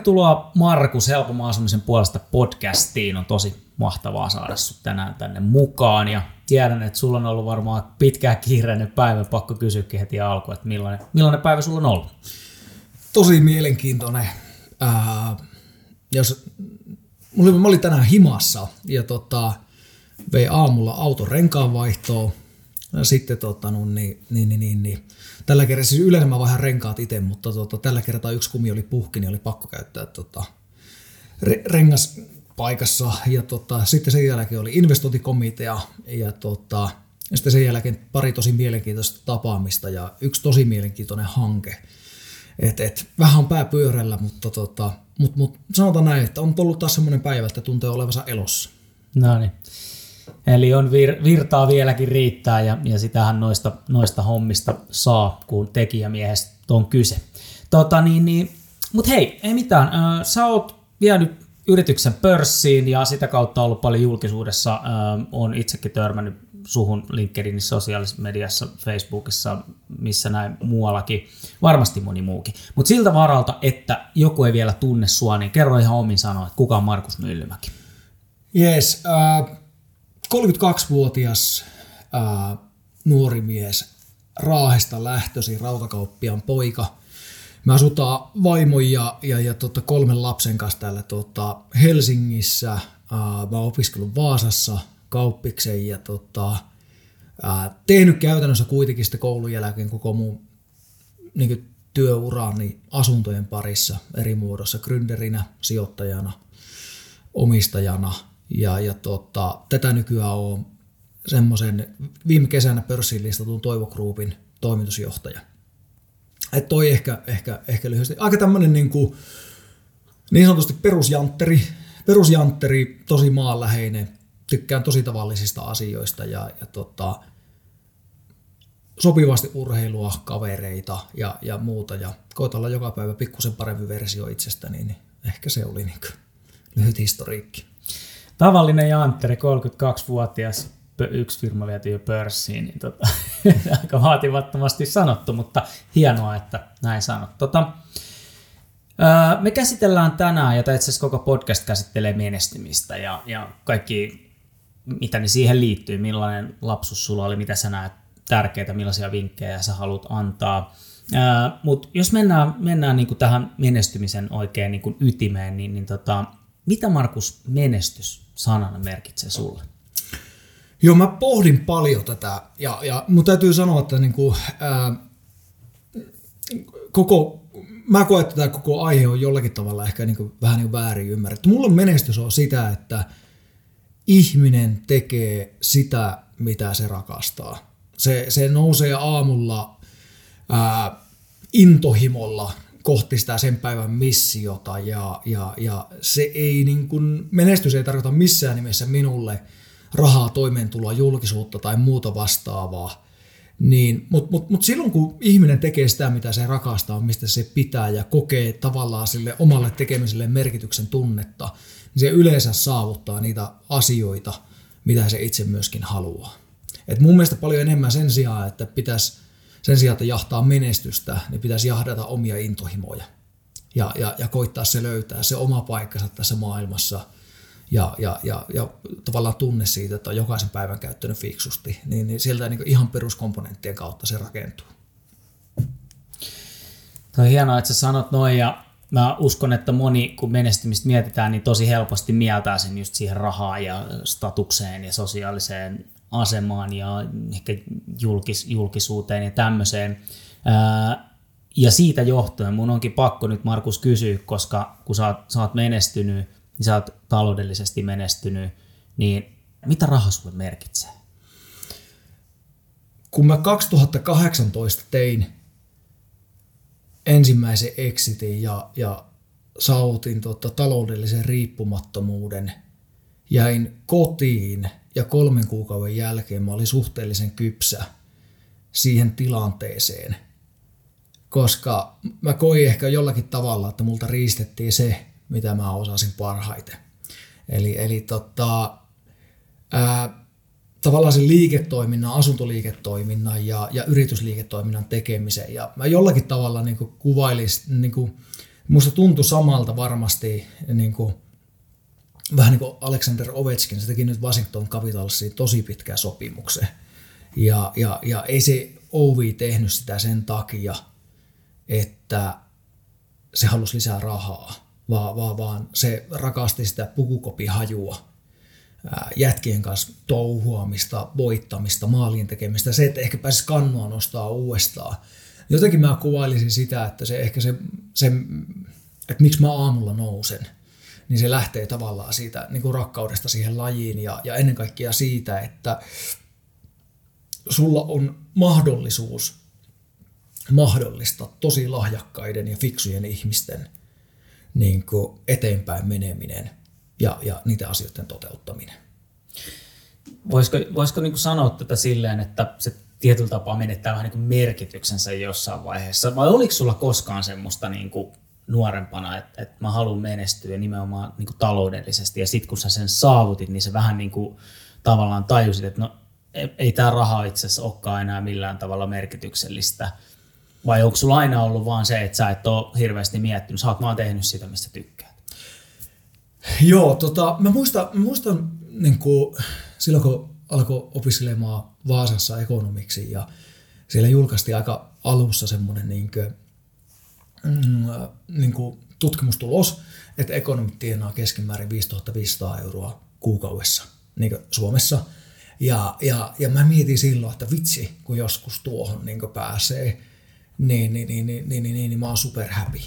Tervetuloa Markus Helpomman asumisen puolesta podcastiin. On tosi mahtavaa saada sinut tänään tänne mukaan. Ja tiedän, että sulla on ollut varmaan pitkään kiireinen päivä. Pakko kysyäkin heti alkuun, että millainen, millainen päivä sulla on ollut? Tosi mielenkiintoinen. Ää, jos, mulla, mä olin tänään himassa ja tota, vei aamulla auton renkaanvaihtoon. Ja sitten tota, no, niin, niin, niin, niin, niin, tällä kertaa, siis yleensä mä vaihan renkaat itse, mutta tota, tällä kertaa yksi kumi oli puhki, niin oli pakko käyttää tota, re, rengas paikassa. Ja tota, sitten sen jälkeen oli investointikomitea ja tota, ja sitten sen jälkeen pari tosi mielenkiintoista tapaamista ja yksi tosi mielenkiintoinen hanke. Et, et, vähän on pää pyörällä, mutta tota, mut, mut, sanotaan näin, että on tullut taas semmoinen päivä, että tuntee olevansa elossa. No niin. Eli on vir, virtaa vieläkin riittää ja, ja sitähän noista, noista hommista saa, kun tekijämiehestä on kyse. Tota, niin, niin, Mutta hei, ei mitään. Sä oot vienyt yrityksen pörssiin ja sitä kautta ollut paljon julkisuudessa. On itsekin törmännyt suhun LinkedInissä, sosiaalisessa mediassa, Facebookissa, missä näin muuallakin. Varmasti moni muukin. Mutta siltä varalta, että joku ei vielä tunne sua, niin kerro ihan omin sanoa, että kuka on Markus Myllymäki? Yes, äh, 32-vuotias äh, nuori mies, Raahesta lähtösi, rautakauppian poika. Me asutaan vaimon ja, ja, ja tota, kolmen lapsen kanssa täällä tota, Helsingissä. Äh, mä oon opiskellut Vaasassa kauppiksen ja tota, äh, tehnyt käytännössä kuitenkin sitten koulun jälkeen koko mun niin työurani asuntojen parissa eri muodossa, gründerinä, sijoittajana, omistajana – ja, ja tota, tätä nykyään on semmoisen viime kesänä pörssiin listatun Toivo Groupin toimitusjohtaja. Et toi ehkä, ehkä, ehkä lyhyesti. Aika tämmöinen niin, kuin, niin sanotusti perusjantteri, perusjantteri, tosi maanläheinen, tykkään tosi tavallisista asioista ja, ja tota, sopivasti urheilua, kavereita ja, ja muuta. Ja koita olla joka päivä pikkusen parempi versio itsestäni, niin ehkä se oli niin lyhyt historiikki. Tavallinen Jantteri, 32-vuotias, yksi firma vietiin jo pörssiin, niin tota, aika vaativattomasti sanottu, mutta hienoa, että näin sanot. Tota, me käsitellään tänään, ja itse koko podcast käsittelee menestymistä ja, ja kaikki, mitä ne siihen liittyy, millainen lapsus sulla oli, mitä sä näet tärkeitä, millaisia vinkkejä sä haluat antaa. Mutta jos mennään, mennään niinku tähän menestymisen oikein niinku ytimeen, niin, niin tota, mitä Markus menestys sanana merkitsee sulle? Joo, mä pohdin paljon tätä ja, ja mun täytyy sanoa, että niin kuin, ää, koko, mä koen, että tämä koko aihe on jollakin tavalla ehkä niin kuin, vähän niin väärin ymmärretty. Mulle menestys on sitä, että ihminen tekee sitä, mitä se rakastaa. Se, se nousee aamulla ää, intohimolla kohti sitä sen päivän missiota ja, ja, ja se ei niin kuin, menestys ei tarkoita missään nimessä minulle rahaa, toimeentuloa, julkisuutta tai muuta vastaavaa. Niin, Mutta mut, mut silloin kun ihminen tekee sitä, mitä se rakastaa, mistä se pitää ja kokee tavallaan sille omalle tekemiselle merkityksen tunnetta, niin se yleensä saavuttaa niitä asioita, mitä se itse myöskin haluaa. Et mun mielestä paljon enemmän sen sijaan, että pitäisi sen sijaan, että jahtaa menestystä, niin pitäisi jahdata omia intohimoja ja, ja, ja koittaa se löytää, se oma paikkansa tässä maailmassa ja, ja, ja, ja tavallaan tunne siitä, että on jokaisen päivän käyttänyt fiksusti, niin, niin sieltä niin ihan peruskomponenttien kautta se rakentuu. Tuo on hienoa, että sä sanot noin ja mä uskon, että moni, kun menestymistä mietitään, niin tosi helposti mieltää sen just siihen rahaan ja statukseen ja sosiaaliseen asemaan ja ehkä julkis, julkisuuteen ja tämmöiseen. ja siitä johtuen mun onkin pakko nyt Markus kysyä, koska kun sä oot, sä oot menestynyt, niin sä oot taloudellisesti menestynyt, niin mitä raha sulle merkitsee? Kun mä 2018 tein ensimmäisen exitin ja, ja saavutin tota, taloudellisen riippumattomuuden, jäin kotiin – ja kolmen kuukauden jälkeen mä olin suhteellisen kypsä siihen tilanteeseen, koska mä koin ehkä jollakin tavalla, että multa riistettiin se, mitä mä osasin parhaiten. Eli, eli tota, ää, tavallaan sen liiketoiminnan, asuntoliiketoiminnan ja, ja yritysliiketoiminnan tekemisen. Ja mä jollakin tavalla niin kuvailisin, niin musta tuntui samalta varmasti niin kuin, vähän niin kuin Alexander Ovechkin, se teki nyt Washington Capitalsiin tosi pitkää sopimuksen. Ja, ja, ja ei se Ovi tehnyt sitä sen takia, että se halusi lisää rahaa, vaan, vaan, vaan se rakasti sitä pukukopihajua, jätkien kanssa touhuamista, voittamista, maalien tekemistä, se, että ehkä pääsisi kannua nostaa uudestaan. Jotenkin mä kuvailisin sitä, että se ehkä se, se että miksi mä aamulla nousen, niin se lähtee tavallaan siitä niin kuin rakkaudesta siihen lajiin ja, ja ennen kaikkea siitä, että sulla on mahdollisuus mahdollista tosi lahjakkaiden ja fiksujen ihmisten niin kuin eteenpäin meneminen ja, ja niiden asioiden toteuttaminen. Voisiko, voisiko niin kuin sanoa tätä silleen, että se tietyllä tapaa menettää vähän niin kuin merkityksensä jossain vaiheessa, vai oliko sulla koskaan semmoista niin kuin nuorempana, että, että mä haluan menestyä nimenomaan niin kuin taloudellisesti, ja sitten kun sä sen saavutit, niin se vähän niin kuin tavallaan tajusit, että no ei, ei tämä raha itse asiassa olekaan enää millään tavalla merkityksellistä, vai onko sulla aina ollut vaan se, että sä et ole hirveästi miettinyt, sä oot vaan tehnyt sitä, mistä tykkäät? Joo, tota, mä muistan, mä muistan niin kuin, silloin kun alkoi opiskelemaan Vaasassa ekonomiksi ja siellä julkaistiin aika alussa semmoinen niin kuin, mm, niin kuin tutkimustulos, että ekonomit tienaa keskimäärin 5500 euroa kuukaudessa niin Suomessa. Ja, ja, ja mä mietin silloin, että vitsi, kun joskus tuohon niin pääsee, niin, niin, niin, niin, niin, niin, niin, niin mä oon super happy.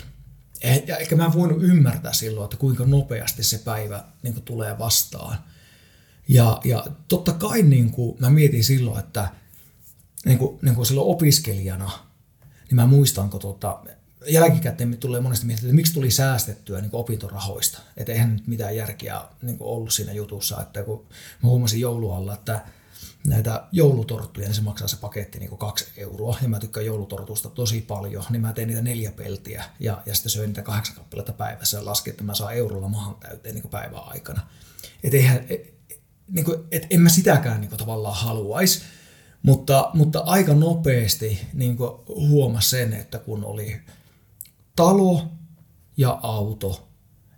Eh, ja eikä mä en voinut ymmärtää silloin, että kuinka nopeasti se päivä niin kuin tulee vastaan. Ja, ja totta kai niin kuin, mä mietin silloin, että niin kuin, niin kuin silloin opiskelijana, niin mä muistan, kun tota, jälkikäteen tulee monesti miettiä, että miksi tuli säästettyä niin opintorahoista. Että eihän nyt mitään järkeä niin ollut siinä jutussa. Että kun mä huomasin joulualla, että näitä joulutorttuja, niin se maksaa se paketti niin kaksi euroa. Ja mä tykkään joulutortusta tosi paljon, niin mä teen niitä neljä peltiä ja, ja sitten söin niitä kahdeksan kappaletta päivässä ja laskin, että mä saan eurolla mahan täyteen niin päivän aikana. Että eihän, et, niin kuin, et en mä sitäkään niin kuin, tavallaan haluaisi. Mutta, mutta aika nopeasti niin huomasi sen, että kun oli talo ja auto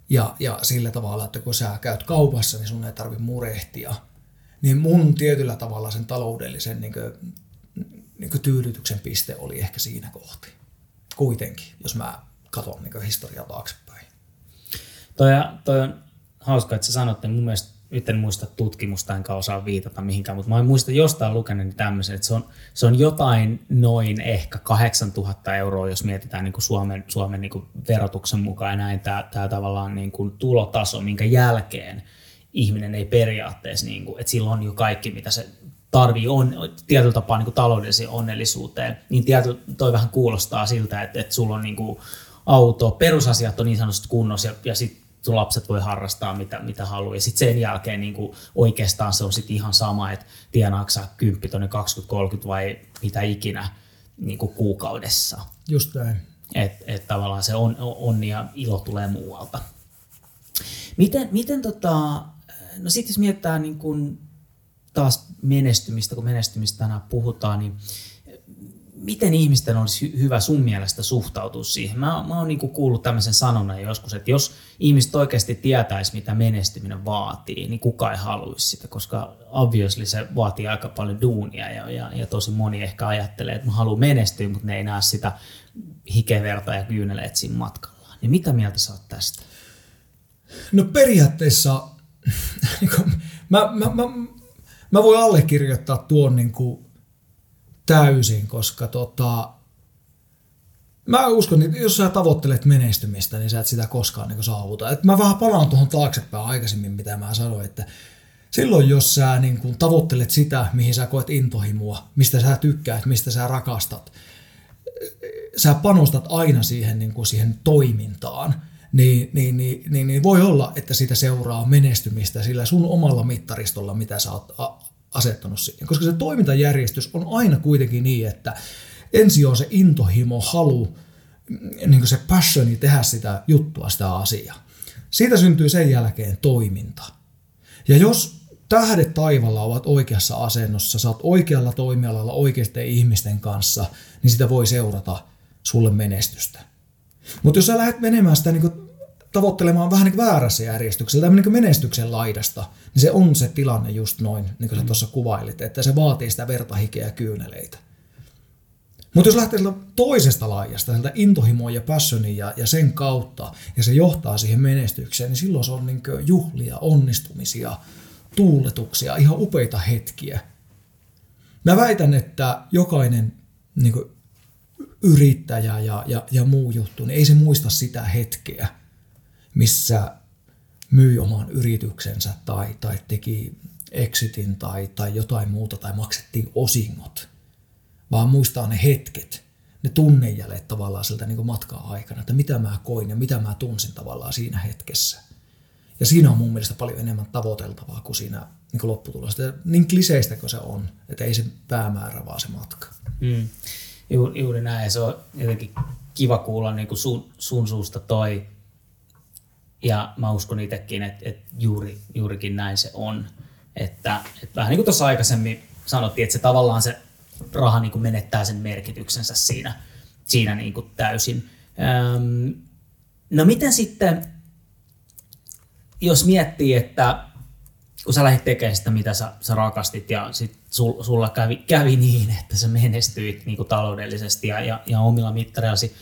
ja, ja sillä tavalla, että kun sä käyt kaupassa, niin sun ei tarvi murehtia, niin mun tietyllä tavalla sen taloudellisen niin kuin, niin kuin tyydytyksen piste oli ehkä siinä kohti. Kuitenkin, jos mä katson niin historiaa taaksepäin. Toi, toi on hauska, että sä sanotte, että mun mielestä nyt en muista tutkimusta, enkä osaa viitata mihinkään, mutta mä en muista jostain lukeneeni tämmöisen, että se on, se on jotain noin ehkä 8000 euroa, jos mietitään niin kuin Suomen, Suomen niin kuin verotuksen mukaan. Ja näin, tämä, tämä tavallaan niin kuin tulotaso, minkä jälkeen ihminen ei periaatteessa, niin kuin, että sillä on jo kaikki, mitä se tarvii on, tietyllä tapaa niin kuin taloudelliseen onnellisuuteen, niin tietyllä, toi vähän kuulostaa siltä, että, että sulla on niin kuin auto, perusasiat on niin sanotusti kunnossa ja, ja sitten sun lapset voi harrastaa mitä, mitä haluaa. Ja sitten sen jälkeen niin kuin oikeastaan se on sitten ihan sama, että tienaatko sä 10 tonne 20-30 vai mitä ikinä niin kuin kuukaudessa. Just näin. Että et tavallaan se on, onni ja ilo tulee muualta. Miten, miten tota, no sitten jos mietitään niin kuin taas menestymistä, kun menestymistä tänään puhutaan, niin miten ihmisten olisi hyvä sun mielestä suhtautua siihen? Mä, mä oon niinku kuullut tämmöisen sanonnan joskus, että jos ihmiset oikeasti tietäisi, mitä menestyminen vaatii, niin kuka ei haluaisi sitä, koska obviously se vaatii aika paljon duunia ja, ja, ja tosi moni ehkä ajattelee, että mä haluan menestyä, mutta ne ei näe sitä hikeverta ja kyyneleet siinä matkalla. Niin mitä mieltä sä oot tästä? No periaatteessa mä, mä, mä, mä voin allekirjoittaa tuon niin kuin täysin, koska tota, mä uskon, että jos sä tavoittelet menestymistä, niin sä et sitä koskaan niin saavuta. Et mä vähän palaan tuohon taaksepäin aikaisemmin, mitä mä sanoin, että silloin jos sä niin kuin tavoittelet sitä, mihin sä koet intohimua, mistä sä tykkäät, mistä sä rakastat, sä panostat aina siihen, niin kuin siihen toimintaan, niin, niin, niin, niin, niin voi olla, että siitä seuraa menestymistä sillä sun omalla mittaristolla, mitä sä oot asettanut siihen. Koska se toimintajärjestys on aina kuitenkin niin, että ensi on se intohimo, halu, niin se passioni tehdä sitä juttua, sitä asiaa. Siitä syntyy sen jälkeen toiminta. Ja jos tähdet taivalla ovat oikeassa asennossa, oot oikealla toimialalla oikeisten ihmisten kanssa, niin sitä voi seurata sulle menestystä. Mutta jos sä lähdet menemään sitä niin tavoittelemaan vähän niin väärässä järjestyksessä, tai niin menestyksen laidasta, niin se on se tilanne just noin, niin kuin sä tuossa kuvailit, että se vaatii sitä verta, hikeä ja kyyneleitä. Mutta jos lähtee sieltä toisesta laajasta, sieltä intohimoa ja passionin ja, ja sen kautta, ja se johtaa siihen menestykseen, niin silloin se on niin juhlia, onnistumisia, tuuletuksia, ihan upeita hetkiä. Mä väitän, että jokainen niin yrittäjä ja, ja, ja muu juttu, niin ei se muista sitä hetkeä, missä myi oman yrityksensä tai, tai teki exitin tai, tai jotain muuta tai maksettiin osingot, vaan muistaa ne hetket, ne tunnejäljet tavallaan sieltä niin matkaa aikana, että mitä mä koin ja mitä mä tunsin tavallaan siinä hetkessä. Ja siinä on mun mielestä paljon enemmän tavoiteltavaa kuin siinä niin kuin lopputulosta. Niin kliseistä kuin se on, että ei se päämäärä, vaan se matka. Mm. Ju, juuri näin. Se on jotenkin kiva kuulla niin kuin sun, sun suusta toi. Ja mä uskon itsekin, että, että juuri, juurikin näin se on. Että, että vähän niin kuin tuossa aikaisemmin sanottiin, että se tavallaan se raha niin kuin menettää sen merkityksensä siinä, siinä niin kuin täysin. Öm, no miten sitten, jos miettii, että kun sä lähdit tekemään sitä, mitä sä, sä rakastit ja sit sul, sulla kävi, kävi niin, että sä menestyit niin kuin taloudellisesti ja, ja, ja omilla mittareillasi,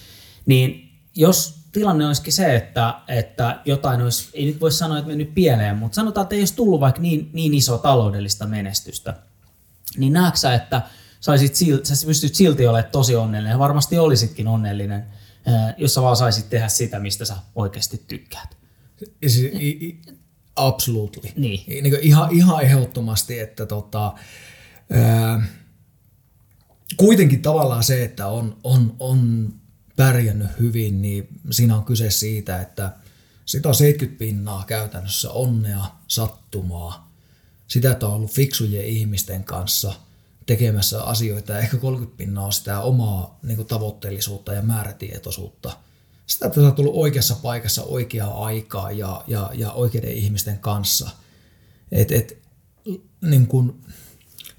niin jos tilanne olisikin se, että, että jotain olisi, ei nyt voi sanoa, että mennyt pieleen, mutta sanotaan, että ei olisi tullut vaikka niin, niin iso taloudellista menestystä, niin näetkö sä, että saisit, sä pystyt silti olemaan tosi onnellinen ja varmasti olisitkin onnellinen, jos sä vaan saisit tehdä sitä, mistä sä oikeasti tykkäät. Absolutely. Niin. niin ihan, ihan ehdottomasti, että tota, ää, kuitenkin tavallaan se, että on, on, on pärjännyt hyvin, niin siinä on kyse siitä, että sitä on 70 pinnaa käytännössä onnea, sattumaa, sitä, että on ollut fiksujen ihmisten kanssa tekemässä asioita ehkä 30 pinnaa on sitä omaa niin tavoitteellisuutta ja määrätietoisuutta – sitä, että oot tullut oikeassa paikassa oikeaa aikaa ja, ja, ja oikeiden ihmisten kanssa. Et, et, niin kun,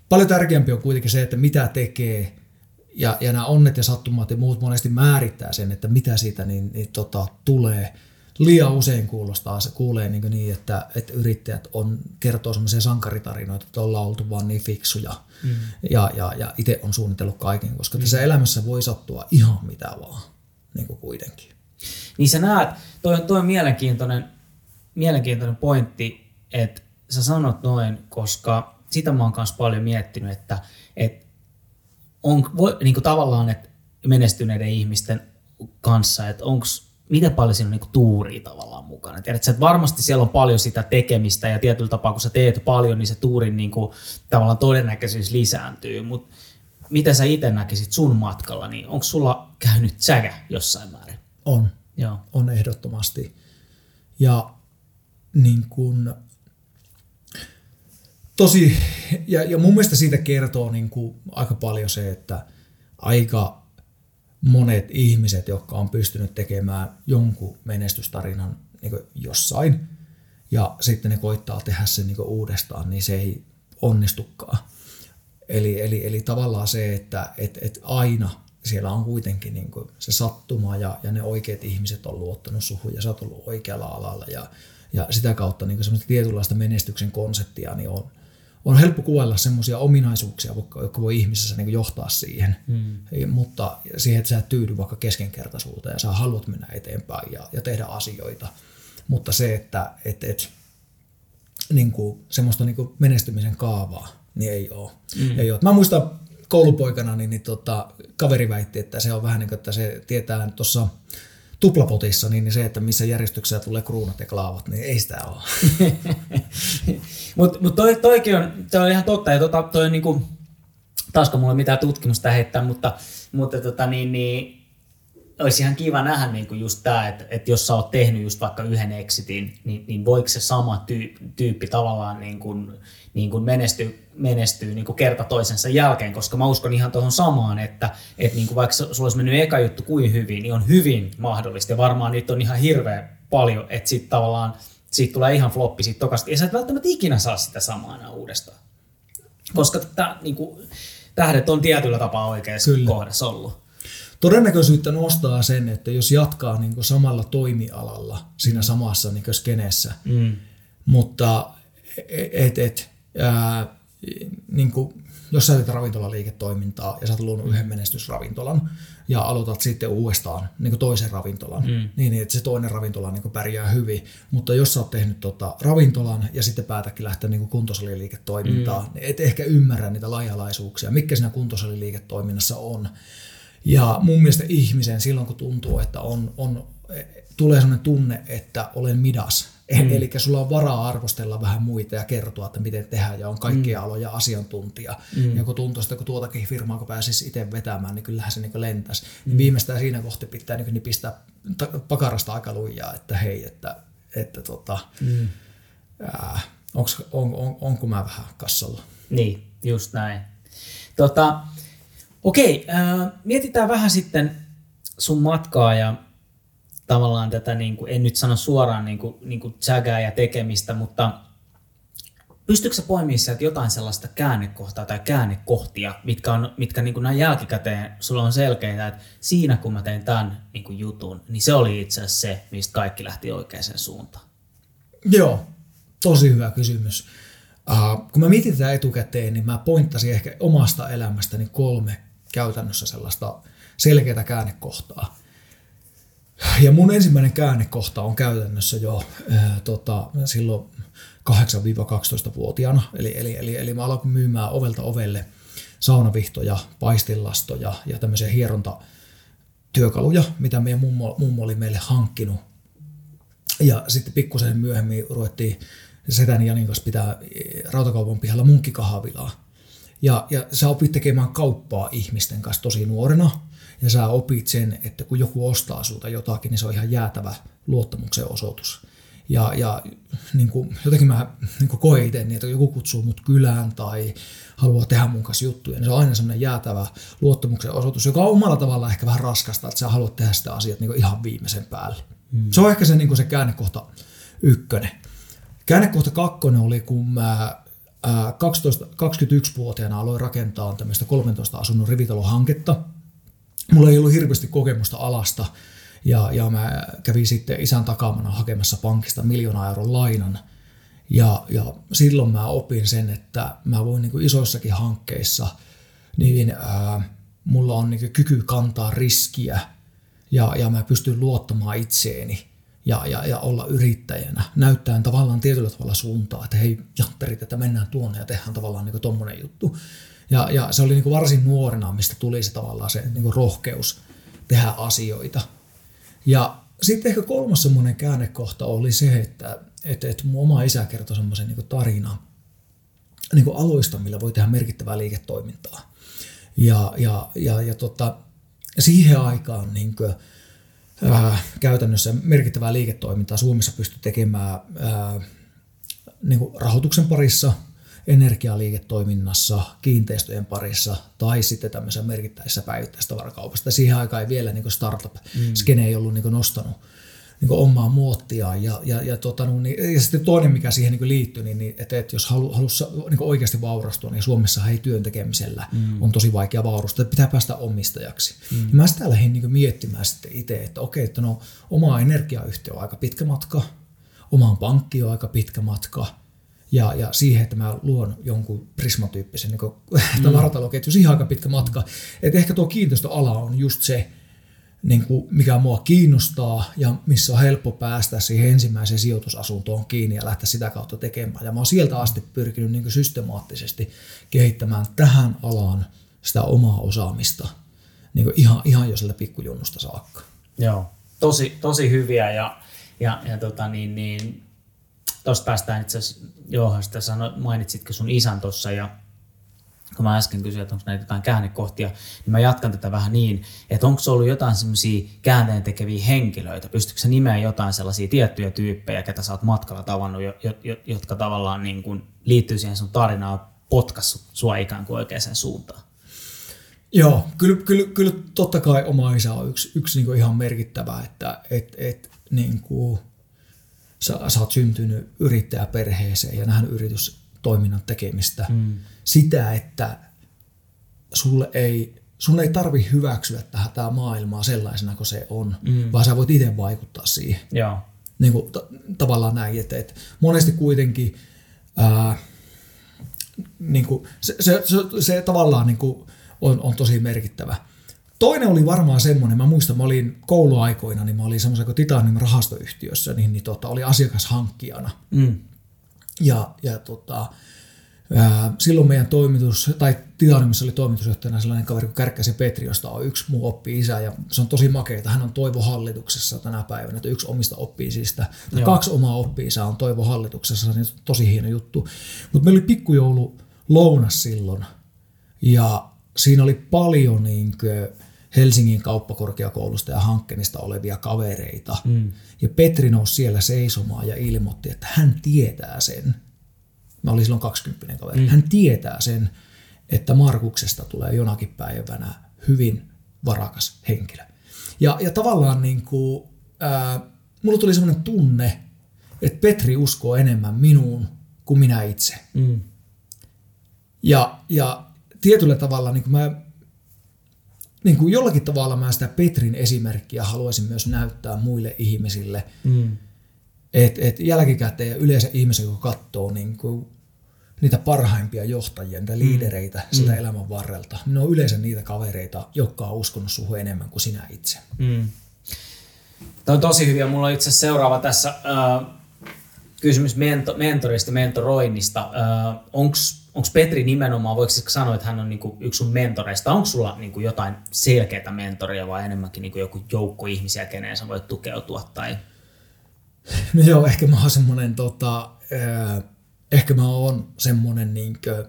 paljon tärkeämpi on kuitenkin se, että mitä tekee, ja, ja nämä onnet ja sattumat ja muut monesti määrittää sen, että mitä siitä niin, niin tota, tulee. Liian usein kuulostaa, se kuulee niin, niin että, että yrittäjät on, kertoo semmoisia sankaritarinoita, että ollaan oltu vaan niin fiksuja mm. ja, ja, ja itse on suunnitellut kaiken, koska mm. tässä elämässä voi sattua ihan mitä vaan niin kuin kuitenkin. Niin sä näet, toi, toi on mielenkiintoinen, mielenkiintoinen pointti, että sä sanot noin, koska sitä mä oon kanssa paljon miettinyt, että, että on voi, niin kuin tavallaan, että menestyneiden ihmisten kanssa, että onko miten paljon siinä on niin tuuria tavallaan mukana. Tiedätkö, että varmasti siellä on paljon sitä tekemistä ja tietyllä tapaa, kun sä teet paljon, niin se tuurin niin kuin, tavallaan todennäköisyys lisääntyy. Mutta miten sä itse näkisit sun matkalla, niin onko sulla käynyt säkä jossain määrin? On. Joo. On ehdottomasti. Ja niin kuin, tosi, ja, ja mun mielestä siitä kertoo niin kuin aika paljon se, että aika monet ihmiset, jotka on pystynyt tekemään jonkun menestystarinan niin jossain, ja sitten ne koittaa tehdä sen niin uudestaan, niin se ei onnistukaan. Eli, eli, eli tavallaan se, että et, et aina siellä on kuitenkin niin kuin se sattuma ja, ja ne oikeat ihmiset on luottanut suhun ja sä oot ollut oikealla alalla ja, ja sitä kautta niin semmoista tietynlaista menestyksen konseptia niin on, on helppo kuvailla semmoisia ominaisuuksia, jotka voi ihmisessä niin johtaa siihen, mm. mutta siihen, että sä et tyydy vaikka keskenkertaisuuteen ja sä haluat mennä eteenpäin ja, ja tehdä asioita, mutta se, että et, et, niin kuin, semmoista niin kuin menestymisen kaavaa, niin ei ole. Mm. ei ole. Mä muistan koulupoikana, niin, niin tota, kaveri väitti, että se on vähän niin kuin, että se tietää tuossa tuplapotissa, niin se, että missä järjestyksessä tulee kruunat ja klaavat, niin ei sitä ole. Mutta mut toi, on, toi on ihan totta, ja tota, toi on niinku, taasko mulla mitään tutkimusta heittää, mutta, mutta tota, niin, niin, olisi ihan kiva nähdä niin kuin just tämä, että, että jos sä oot tehnyt just vaikka yhden exitin, niin, niin voiko se sama tyyppi, tyyppi tavallaan niin kuin, niin kuin menestyä, menestyy niin kuin kerta toisensa jälkeen, koska mä uskon ihan tuohon samaan, että, että niin kuin vaikka sulla olisi mennyt eka juttu kuin hyvin, niin on hyvin mahdollista ja varmaan niitä on ihan hirveän paljon, että sitten tavallaan siitä tulee ihan floppi siitä tokasta ja sä et välttämättä ikinä saa sitä samaa enää uudestaan. Koska tää, niin kuin, tähdet on tietyllä tapaa oikeassa Kyllä. kohdassa ollut. Todennäköisyyttä nostaa sen, että jos jatkaa niin kuin samalla toimialalla siinä samassa niin kuin skeneessä, Mm. mutta et, et, ää, niin kuin, jos sä teet ravintolaliiketoimintaa ja sä oot luonut yhden menestysravintolan ja aloitat sitten uudestaan niin kuin toisen ravintolan, Mm. niin, niin että se toinen ravintola niin kuin pärjää hyvin. Mutta jos sä oot tehnyt tota ravintolan ja sitten päätäkin lähteä niin kuntosaliliiketoimintaan, niin et ehkä ymmärrä niitä laajalaisuuksia, mikä siinä kuntosaliliiketoiminnassa on. Ja mun mielestä ihmisen silloin, kun tuntuu, että on, on, tulee sellainen tunne, että olen midas. Mm. Eli sulla on varaa arvostella vähän muita ja kertoa, että miten tehdään ja on kaikkia mm. aloja asiantuntija. Mm. Ja kun tuntuu, että kun tuotakin firmaa, kun pääsisi itse vetämään, niin kyllähän se niin lentäisi. Mm. Niin viimeistään siinä kohti pitää niin pistää ta- pakarasta aika lujaa, että hei, että, että tota, Mm. ää, onks, on, on, onko mä vähän kassalla. Niin, just näin. Tota, okei, äh, mietitään vähän sitten sun matkaa ja tavallaan tätä, niin kuin, en nyt sano suoraan niin kuin, niin kuin tsägää ja tekemistä, mutta pystytkö sä poimimaan sieltä jotain sellaista käännekohtaa tai käännekohtia, mitkä on, mitkä niin kuin näin jälkikäteen sulla on selkeitä, että siinä kun mä tein tämän niin kuin jutun, niin se oli itse asiassa se, mistä kaikki lähti oikeaan suuntaan. Joo, tosi hyvä kysymys. Uh, kun mä mietin tätä etukäteen, niin mä pointtasin ehkä omasta elämästäni kolme käytännössä sellaista selkeää käännekohtaa. Ja mun ensimmäinen käännekohta on käytännössä jo äh, tota, silloin 8-12-vuotiaana. Eli, eli, eli, eli mä aloin myymään ovelta ovelle saunavihtoja, paistillastoja ja tämmöisiä hierontatyökaluja, mitä meidän mummo, mummo oli meille hankkinut ja sitten pikkusen myöhemmin ruvettiin setäni Janin kanssa pitää rautakaupan pihalla munkkikahvilaa. Ja, ja sä opit tekemään kauppaa ihmisten kanssa tosi nuorena. Ja sä opit sen, että kun joku ostaa sulta jotakin, niin se on ihan jäätävä luottamuksen osoitus. Ja, ja niin kuin, jotenkin mä niin kuin koen itse, niin että joku kutsuu mut kylään tai haluaa tehdä mun kanssa juttuja, niin se on aina semmoinen jäätävä luottamuksen osoitus, joka on omalla tavallaan ehkä vähän raskasta, että sä haluat tehdä sitä asiat niin kuin ihan viimeisen päälle. Mm. Se on ehkä se, niin kuin se käännekohta ykkönen. Käännekohta kakkonen oli, kun mä 12, 21-vuotiaana aloin rakentaa tämmöistä 13 asunnon rivitalohanketta. Mulla ei ollut hirveästi kokemusta alasta, ja, ja mä kävin sitten isän takamana hakemassa pankista miljoona euron lainan. Ja, ja silloin mä opin sen, että mä voin niin isoissakin hankkeissa, niin ää, mulla on niin kyky kantaa riskiä ja, ja mä pystyn luottamaan itseeni ja, ja, ja olla yrittäjänä, näyttäen tavallaan tietyllä tavalla suuntaa, että hei jatterit, että mennään tuonne ja tehdään tavallaan niin tommonen juttu. Ja, ja se oli niin varsin nuorena, mistä tuli se tavallaan se niin rohkeus tehdä asioita. Ja sitten ehkä kolmas semmoinen käännekohta oli se, että, että, että mun oma isä kertoi semmoisen niin tarinan niin aloista, millä voi tehdä merkittävää liiketoimintaa. Ja, ja, ja, ja tota, siihen aikaan niin kuin, ää, käytännössä merkittävää liiketoimintaa Suomessa pystyi tekemään ää, niin kuin rahoituksen parissa, energialiiketoiminnassa, kiinteistöjen parissa tai sitten tämmöisessä merkittäisessä päivittäistavarakaupassa. Siihen aikaan ei vielä niin startup-skene ei ollut niin nostanut niin omaa muottia. Ja, ja, ja, tota, no, niin, ja sitten toinen, mikä siihen niin liittyy, niin, niin että, että jos halu, haluaisi niin oikeasti vaurastua, niin Suomessa ei työn tekemisellä mm. on tosi vaikea vaurastua, että pitää päästä omistajaksi. Mm. Ja mä sitä lähdin niin miettimään sitten itse, että okei, että no oma energiayhtiö on aika pitkä matka, omaan pankki on aika pitkä matka, ja, ja siihen, että mä luon jonkun prismatyyppisen niin tavarataloketju, siihen aika pitkä matka. Että ehkä tuo kiinteistöala on just se, niin kuin mikä mua kiinnostaa ja missä on helppo päästä siihen ensimmäiseen sijoitusasuntoon kiinni ja lähteä sitä kautta tekemään. Ja mä oon sieltä asti pyrkinyt niin kuin systemaattisesti kehittämään tähän alaan sitä omaa osaamista niin kuin ihan, ihan jo sieltä pikkujunnusta saakka. Joo, tosi, tosi hyviä ja, ja, ja tota niin, niin, tuosta päästään itse asiassa, joo, sitä sano, sun isän tuossa ja kun mä äsken kysyin, että onko näitä jotain käännekohtia, niin mä jatkan tätä vähän niin, että onko se ollut jotain semmoisia käänteen tekeviä henkilöitä, pystytkö sä nimeä jotain sellaisia tiettyjä tyyppejä, ketä sä oot matkalla tavannut, jotka tavallaan niin kuin liittyy siihen sun tarinaan, potkassut sua ikään kuin oikeaan suuntaan? Joo, kyllä, kyllä, kyllä totta kai oma isä on yksi, yksi niin ihan merkittävä, että et, et, niin kuin, sä, sä oot syntynyt yrittäjäperheeseen ja nähnyt yritystoiminnan tekemistä. Mm. Sitä, että sulle ei sun ei tarvi hyväksyä tähän tämä maailmaa sellaisena kuin se on, mm. vaan sä voit itse vaikuttaa siihen. Joo. Niin kuin, t- tavallaan näin, että, että monesti kuitenkin ää, niin kuin, se, se, se, se tavallaan niin kuin on, on tosi merkittävä. Toinen oli varmaan semmoinen, mä muistan, mä olin kouluaikoina, niin mä olin semmoisen kuin Titanin rahastoyhtiössä, niin, niin tota, oli asiakashankkijana. Mm. Ja, ja tota, silloin meidän toimitus, tai Titanimissa oli toimitusjohtajana sellainen kaveri kuin Kärkkäisen Petri, josta on yksi muu oppi isä, ja se on tosi makeeta. Hän on Toivo hallituksessa tänä päivänä, että yksi omista oppi isistä, kaksi omaa oppi on Toivo hallituksessa, se on tosi hieno juttu. Mutta meillä oli pikkujoulu lounas silloin, ja siinä oli paljon niin kuin, Helsingin kauppakorkeakoulusta ja hankkeenista olevia kavereita. Mm. Ja Petri nousi siellä seisomaan ja ilmoitti, että hän tietää sen. Mä olin silloin 20 kaveri. Mm. Hän tietää sen, että Markuksesta tulee jonakin päivänä hyvin varakas henkilö. Ja, ja tavallaan niin kuin, ää, mulla tuli semmoinen tunne, että Petri uskoo enemmän minuun kuin minä itse. Mm. Ja, ja tietyllä tavalla niin kuin mä niin kuin jollakin tavalla mä sitä Petrin esimerkkiä haluaisin myös näyttää muille ihmisille. Mm. Että et jälkikäteen yleensä ihmiset, kun katsoo niin kuin niitä parhaimpia johtajia, niitä mm. liidereitä mm. sitä elämän varrelta, ne on yleensä niitä kavereita, jotka on uskonut suhun enemmän kuin sinä itse. Mm. Tämä on tosi hyviä. Mulla on itse seuraava tässä äh, kysymys mento, mentorista, mentoroinnista. Äh, Onko onko Petri nimenomaan, voiko sanoa, että hän on niinku yksi sun mentoreista? Onko sulla niinku jotain selkeää mentoria vai enemmänkin niinku joku joukko ihmisiä, keneen sä voit tukeutua? Tai... No joo, ehkä mä oon semmoinen, tota, äh, ehkä mä oon semmoinen, niinkö,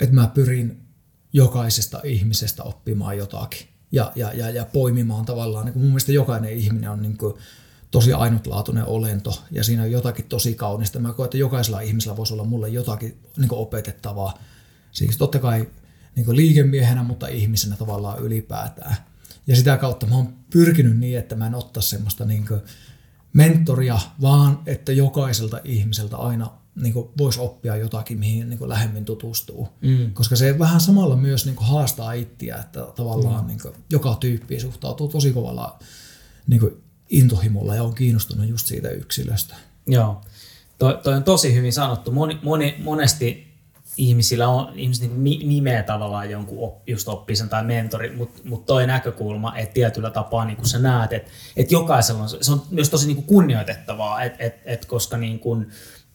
että mä pyrin jokaisesta ihmisestä oppimaan jotakin ja, ja, ja, ja poimimaan tavallaan. Niin mun mielestä jokainen ihminen on niin kuin, tosi ainutlaatuinen olento ja siinä on jotakin tosi kaunista. Mä koen, että jokaisella ihmisellä voisi olla mulle jotakin niin opetettavaa. Siis totta kai niin liikemiehenä, mutta ihmisenä tavallaan ylipäätään. Ja sitä kautta mä oon pyrkinyt niin, että mä en ottaa semmoista niin mentoria, vaan että jokaiselta ihmiseltä aina niin voisi oppia jotakin, mihin niin lähemmin tutustuu. Mm. Koska se vähän samalla myös niin haastaa ittiä, että tavallaan mm. niin joka tyyppi suhtautuu tosi kovalla niin intohimolla ja on kiinnostunut just siitä yksilöstä. Joo, toi, toi on tosi hyvin sanottu. Moni, moni, monesti ihmisillä on, ihmiset niin nimeä tavallaan jonkun op, just oppisen tai mentori, mutta mut toi näkökulma, että tietyllä tapaa niin kun sä näet, että et jokaisella on, se on myös tosi niin kuin kunnioitettavaa, että et, et, koska niin kuin,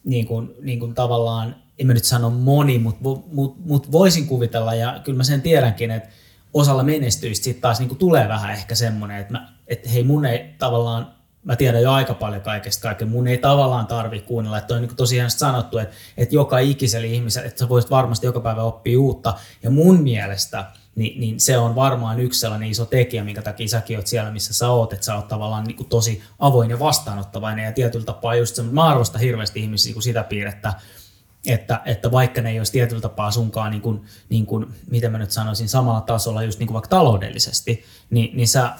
niin kuin, niin kuin tavallaan, en mä nyt sano moni, mutta mut, mut voisin kuvitella, ja kyllä mä sen tiedänkin, että osalla menestyistä sitten taas niin kuin tulee vähän ehkä semmoinen, että, mä, että hei mun ei tavallaan, mä tiedän jo aika paljon kaikesta kaiken, mun ei tavallaan tarvi kuunnella, että on niin tosiaan sanottu, että, että joka ikisellä ihmisellä, että sä voisit varmasti joka päivä oppia uutta, ja mun mielestä niin, niin se on varmaan yksi sellainen iso tekijä, minkä takia säkin oot siellä, missä sä oot, että sä oot tavallaan niin kuin tosi avoin ja vastaanottavainen, ja tietyllä tapaa just se, mä arvostan hirveästi ihmisiä kuin sitä piirrettä, että, että vaikka ne ei olisi tietyllä tapaa sunkaan, niin kuin, niin kuin, miten mä nyt sanoisin, samalla tasolla just niin kuin vaikka taloudellisesti, niin, niin sä,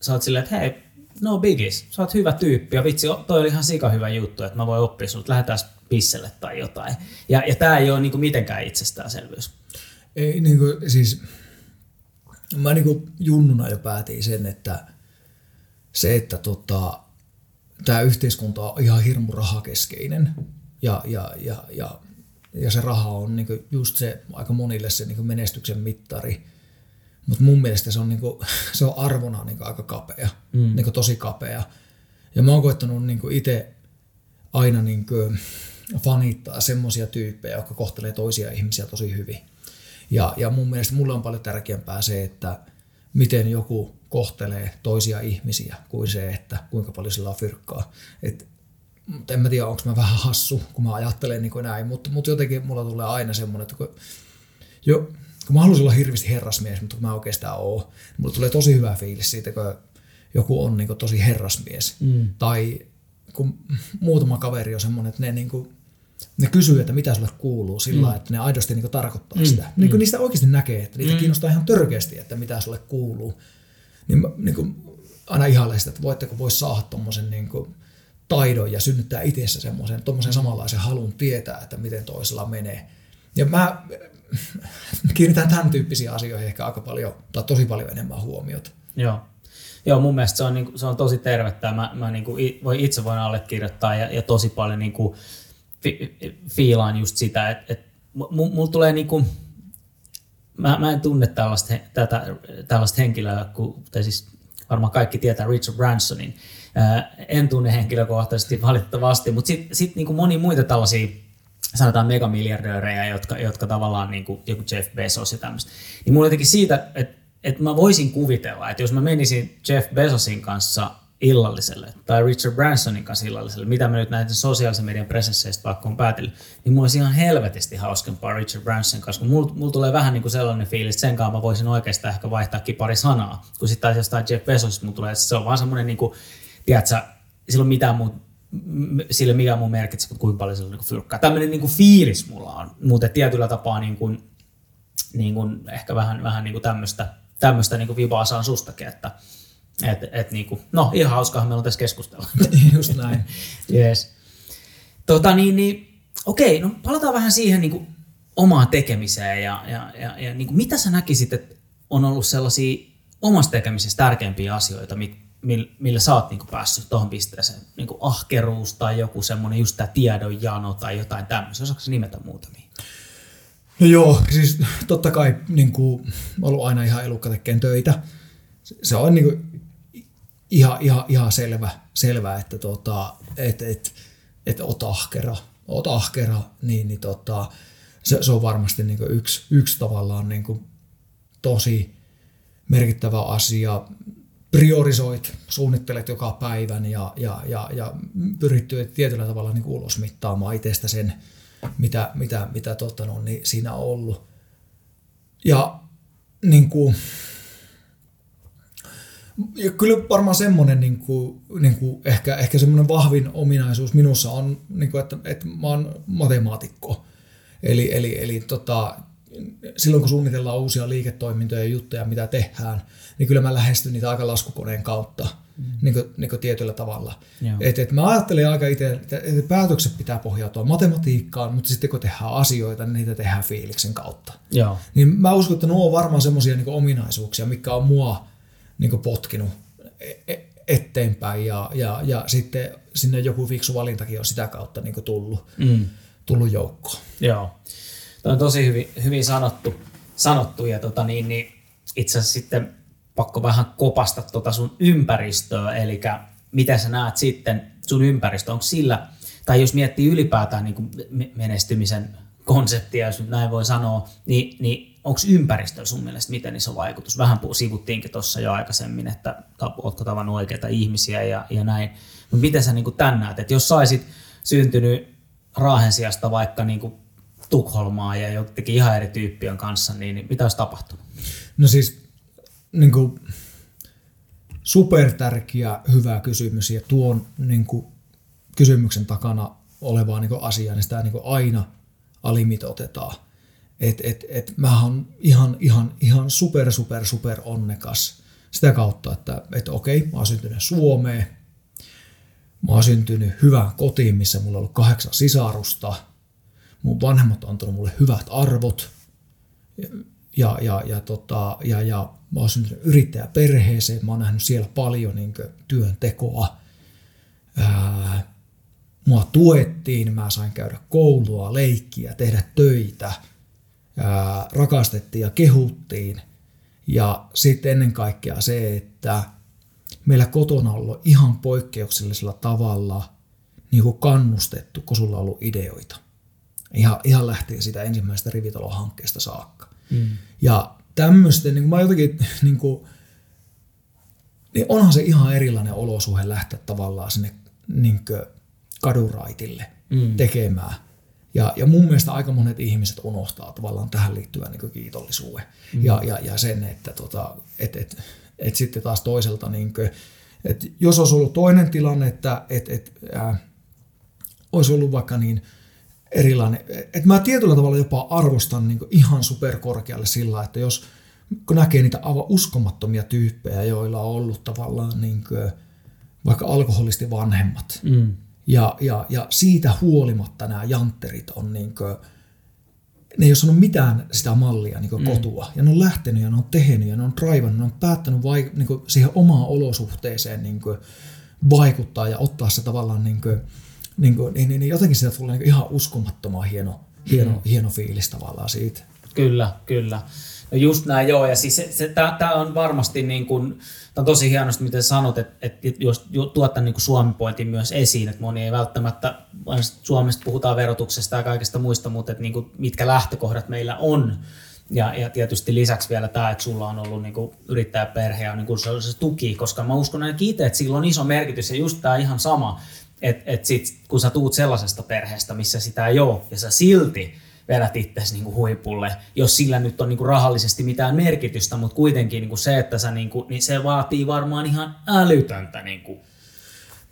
sä oot silleen, että hei, no biggies, sä oot hyvä tyyppi ja vitsi, toi oli ihan sika hyvä juttu, että mä voin oppia sinut, lähdetään pisselle tai jotain. Ja, ja tämä ei ole niin kuin mitenkään itsestäänselvyys. Ei niin kuin, siis, mä niin kuin junnuna jo päätin sen, että se, että tota, tämä yhteiskunta on ihan hirmu rahakeskeinen ja, ja, ja, ja ja se raha on niin just se aika monille se niin menestyksen mittari. Mutta mun mielestä se on, niin kuin, se on arvona niin aika kapea, mm. niin tosi kapea. Ja mä oon koittanut niin itse aina niin fanittaa semmoisia tyyppejä, jotka kohtelee toisia ihmisiä tosi hyvin. Ja, ja mun mielestä mulle on paljon tärkeämpää se, että miten joku kohtelee toisia ihmisiä kuin se, että kuinka paljon sillä on fyrkkaa. Et mutta en mä tiedä, onko mä vähän hassu, kun mä ajattelen niin kuin näin, mutta, mutta jotenkin mulla tulee aina semmoinen, että kun, jo, kun mä haluaisin olla hirveästi herrasmies, mutta kun mä oikeastaan oon, niin mulla tulee tosi hyvä fiilis siitä, kun joku on niin kuin tosi herrasmies. Mm. Tai kun muutama kaveri on semmoinen, että ne, niin kuin, ne kysyy, että mitä sulle kuuluu sillä mm. että ne aidosti niin tarkoittaa mm. sitä. Niin kuin mm. niistä oikeasti näkee, että niitä mm. kiinnostaa ihan törkeästi, että mitä sulle kuuluu. Niin, mä, niin kuin, aina ihailen sitä, että voitteko voisi saada tuommoisen niin kuin, taidon ja synnyttää itsessä semmoisen tuommoisen samanlaisen halun tietää, että miten toisella menee. Ja mä kiinnitän tämän tyyppisiin asioihin ehkä aika paljon, tai tosi paljon enemmän huomiota. Joo. Joo, mun mielestä se on, niin kuin, se on tosi tervettä. Mä, mä niin kuin, voi, itse voin allekirjoittaa ja, ja tosi paljon niin kuin, fi, fiilaan just sitä, että, että mulla tulee niin kuin, mä, mä en tunne tällaista, tätä, tällaista henkilöä, kun, tai siis varmaan kaikki tietää Richard Bransonin. En tunne henkilökohtaisesti valitettavasti, mutta sitten sit niin moni muita tällaisia sanotaan megamiljardöörejä, jotka, jotka tavallaan niin kuin joku Jeff Bezos ja tämmöistä. Niin mulla jotenkin siitä, että, että mä voisin kuvitella, että jos mä menisin Jeff Bezosin kanssa illalliselle tai Richard Bransonin kanssa illalliselle, mitä me nyt näiden sosiaalisen median presensseistä vaikka on päätellyt, niin mulla olisi ihan helvetisti hauskempaa Richard Bransonin kanssa, kun mulla, mulla tulee vähän niin kuin sellainen fiilis, että sen kanssa mä voisin oikeastaan ehkä vaihtaa pari sanaa, kun sitten taas jostain Jeff Bezosista mulla tulee, että se on vaan semmoinen niin kuin, tiedätkö, sillä on mitään muuta sille mikä mun merkitsee, kun kuinka paljon se on niin fyrkkaa. Tämmöinen niin kuin fiilis mulla on, mutta tietyllä tapaa niin kuin, niin kuin ehkä vähän, vähän niin kuin tämmöistä, tämmöistä niin kuin vibaa saan sustakin, että et, et niin kuin, no ihan hauskaa meillä on tässä keskustella. Just näin. yes. Tota niin, niin okei, no palataan vähän siihen niin kuin omaan tekemiseen ja, ja, ja, ja niin kuin mitä sä näkisit, että on ollut sellaisia omassa tekemisessä tärkeimpiä asioita, mit, millä sä oot niinku päässyt tuohon pisteeseen? Niinku ahkeruus tai joku semmoinen just tämä tiedonjano tai jotain tämmöistä. Osaatko nimetä muutamia? No joo, siis totta kai niin kuin, ollut aina ihan elukka tekemään töitä. Se on niin kuin, ihan, ihan, ihan selvä, selvä, että tota, et, et, et ot ahkera, ot ahkera niin, niin tota, se, se, on varmasti niin yksi, yksi tavallaan niin tosi merkittävä asia priorisoit, suunnittelet joka päivän ja, ja, ja, ja pyrit tietyllä tavalla niin ulos mittaamaan itsestä sen, mitä, mitä, mitä tota, no, niin siinä on ollut. Ja niin kuin, ja kyllä varmaan semmoinen niin kuin, niin kuin ehkä, ehkä semmoinen vahvin ominaisuus minussa on, niin kuin, että, että mä oon matemaatikko. Eli, eli, eli tota, silloin kun suunnitellaan uusia liiketoimintoja ja juttuja, mitä tehdään, niin kyllä mä lähestyn niitä aika laskukoneen kautta mm. niin kuin, niin kuin tietyllä tavalla. Et, et mä ajattelen aika itse, että, että päätökset pitää pohjautua matematiikkaan, mutta sitten kun tehdään asioita, niin niitä tehdään fiiliksen kautta. Joo. Niin mä uskon, että nuo on varmaan semmoisia niin ominaisuuksia, mikä on mua niin potkinut e, e, eteenpäin ja, ja, ja sitten sinne joku fiksu valintakin on sitä kautta niin tullut, mm. tullut joukkoon. Joo. Tämä on tosi hyvin, hyvin sanottu, sanottu ja tota niin, niin itse asiassa sitten pakko vähän kopasta tuota sun ympäristöä, eli mitä sä näet sitten sun ympäristö, onko sillä, tai jos miettii ylipäätään niin menestymisen konseptia, jos näin voi sanoa, niin, niin onko ympäristö sun mielestä miten iso vaikutus? Vähän sivuttiinkin tuossa jo aikaisemmin, että ootko tavannut oikeita ihmisiä ja, ja näin. Mutta miten sä niin tämän näet, että jos saisit syntynyt Raahen sijasta vaikka niin kuin Tukholmaa ja jotenkin ihan eri tyyppien kanssa, niin, niin mitä olisi tapahtunut? No siis niin kuin, supertärkeä, hyvä kysymys ja tuon niin kuin, kysymyksen takana olevaa niin asiaa, niin sitä niin kuin aina alimitotetaan. Et, et, et mä oon ihan, ihan, ihan super, super, super onnekas sitä kautta, että et okei, mä oon syntynyt Suomeen, mä oon syntynyt hyvään kotiin, missä mulla on ollut kahdeksan sisarusta, mun vanhemmat on antanut mulle hyvät arvot, ja, ja, ja, tota, ja, ja mä oon syntynyt yrittäjäperheeseen, mä oon nähnyt siellä paljon niin työntekoa. Ää, mua tuettiin, mä sain käydä koulua, leikkiä, tehdä töitä, ää, rakastettiin ja kehuttiin. Ja sitten ennen kaikkea se, että meillä kotona on ollut ihan poikkeuksellisella tavalla niin kuin kannustettu, kun sulla on ollut ideoita. Ihan, ihan lähtien sitä ensimmäisestä rivitalohankkeesta saakka. Mm. Ja tämmöisten, niin mä jotenkin, niin kuin, niin onhan se ihan erilainen olosuhe lähteä tavallaan sinne niin kaduraitille mm. tekemään. Ja, ja mun mielestä aika monet ihmiset unohtaa tavallaan tähän liittyvän niin kiitollisuuden. Mm. Ja, ja, ja sen, että tota, et, et, et sitten taas toiselta, niin kuin, että jos olisi ollut toinen tilanne, että et, et, ää, olisi ollut vaikka niin – erilainen. Et mä tietyllä tavalla jopa arvostan niin ihan superkorkealle sillä, että jos kun näkee niitä aivan uskomattomia tyyppejä, joilla on ollut tavallaan niin kuin, vaikka alkoholisti vanhemmat. Mm. Ja, ja, ja siitä huolimatta nämä jantterit on niin kuin, ne ei ole sanonut mitään sitä mallia niin mm. kotua. Ja ne on lähtenyt ja ne on tehnyt ja ne on draivannut, ne on päättänyt vai, niin kuin siihen omaan olosuhteeseen niin kuin vaikuttaa ja ottaa se tavallaan niin kuin, niin, kuin, niin, niin, niin jotenkin sitä tulee niin ihan uskomattoman hieno, hieno, mm. hieno fiilis tavallaan siitä. Kyllä, kyllä. No just näin, joo. Ja siis se, se, tämä on varmasti niin kuin, tämä on tosi hienosti, miten sanot, että, että jos tuot tämän niin Suomi-pointin myös esiin, että moni ei välttämättä, Suomesta puhutaan verotuksesta ja kaikista muista, mutta että niin kuin, mitkä lähtökohdat meillä on. Ja, ja tietysti lisäksi vielä tämä, että sulla on ollut niin yrittäjäperhe ja niin se, on se tuki, koska mä uskon ainakin itse, että sillä on iso merkitys ja just tämä ihan sama, että, että sit, kun sä tuut sellaisesta perheestä, missä sitä ei ole ja sä silti vedät itsesi niin kuin huipulle, jos sillä nyt on niin kuin rahallisesti mitään merkitystä, mutta kuitenkin niin kuin se, että sä, niin kuin, niin se vaatii varmaan ihan älytöntä niin kuin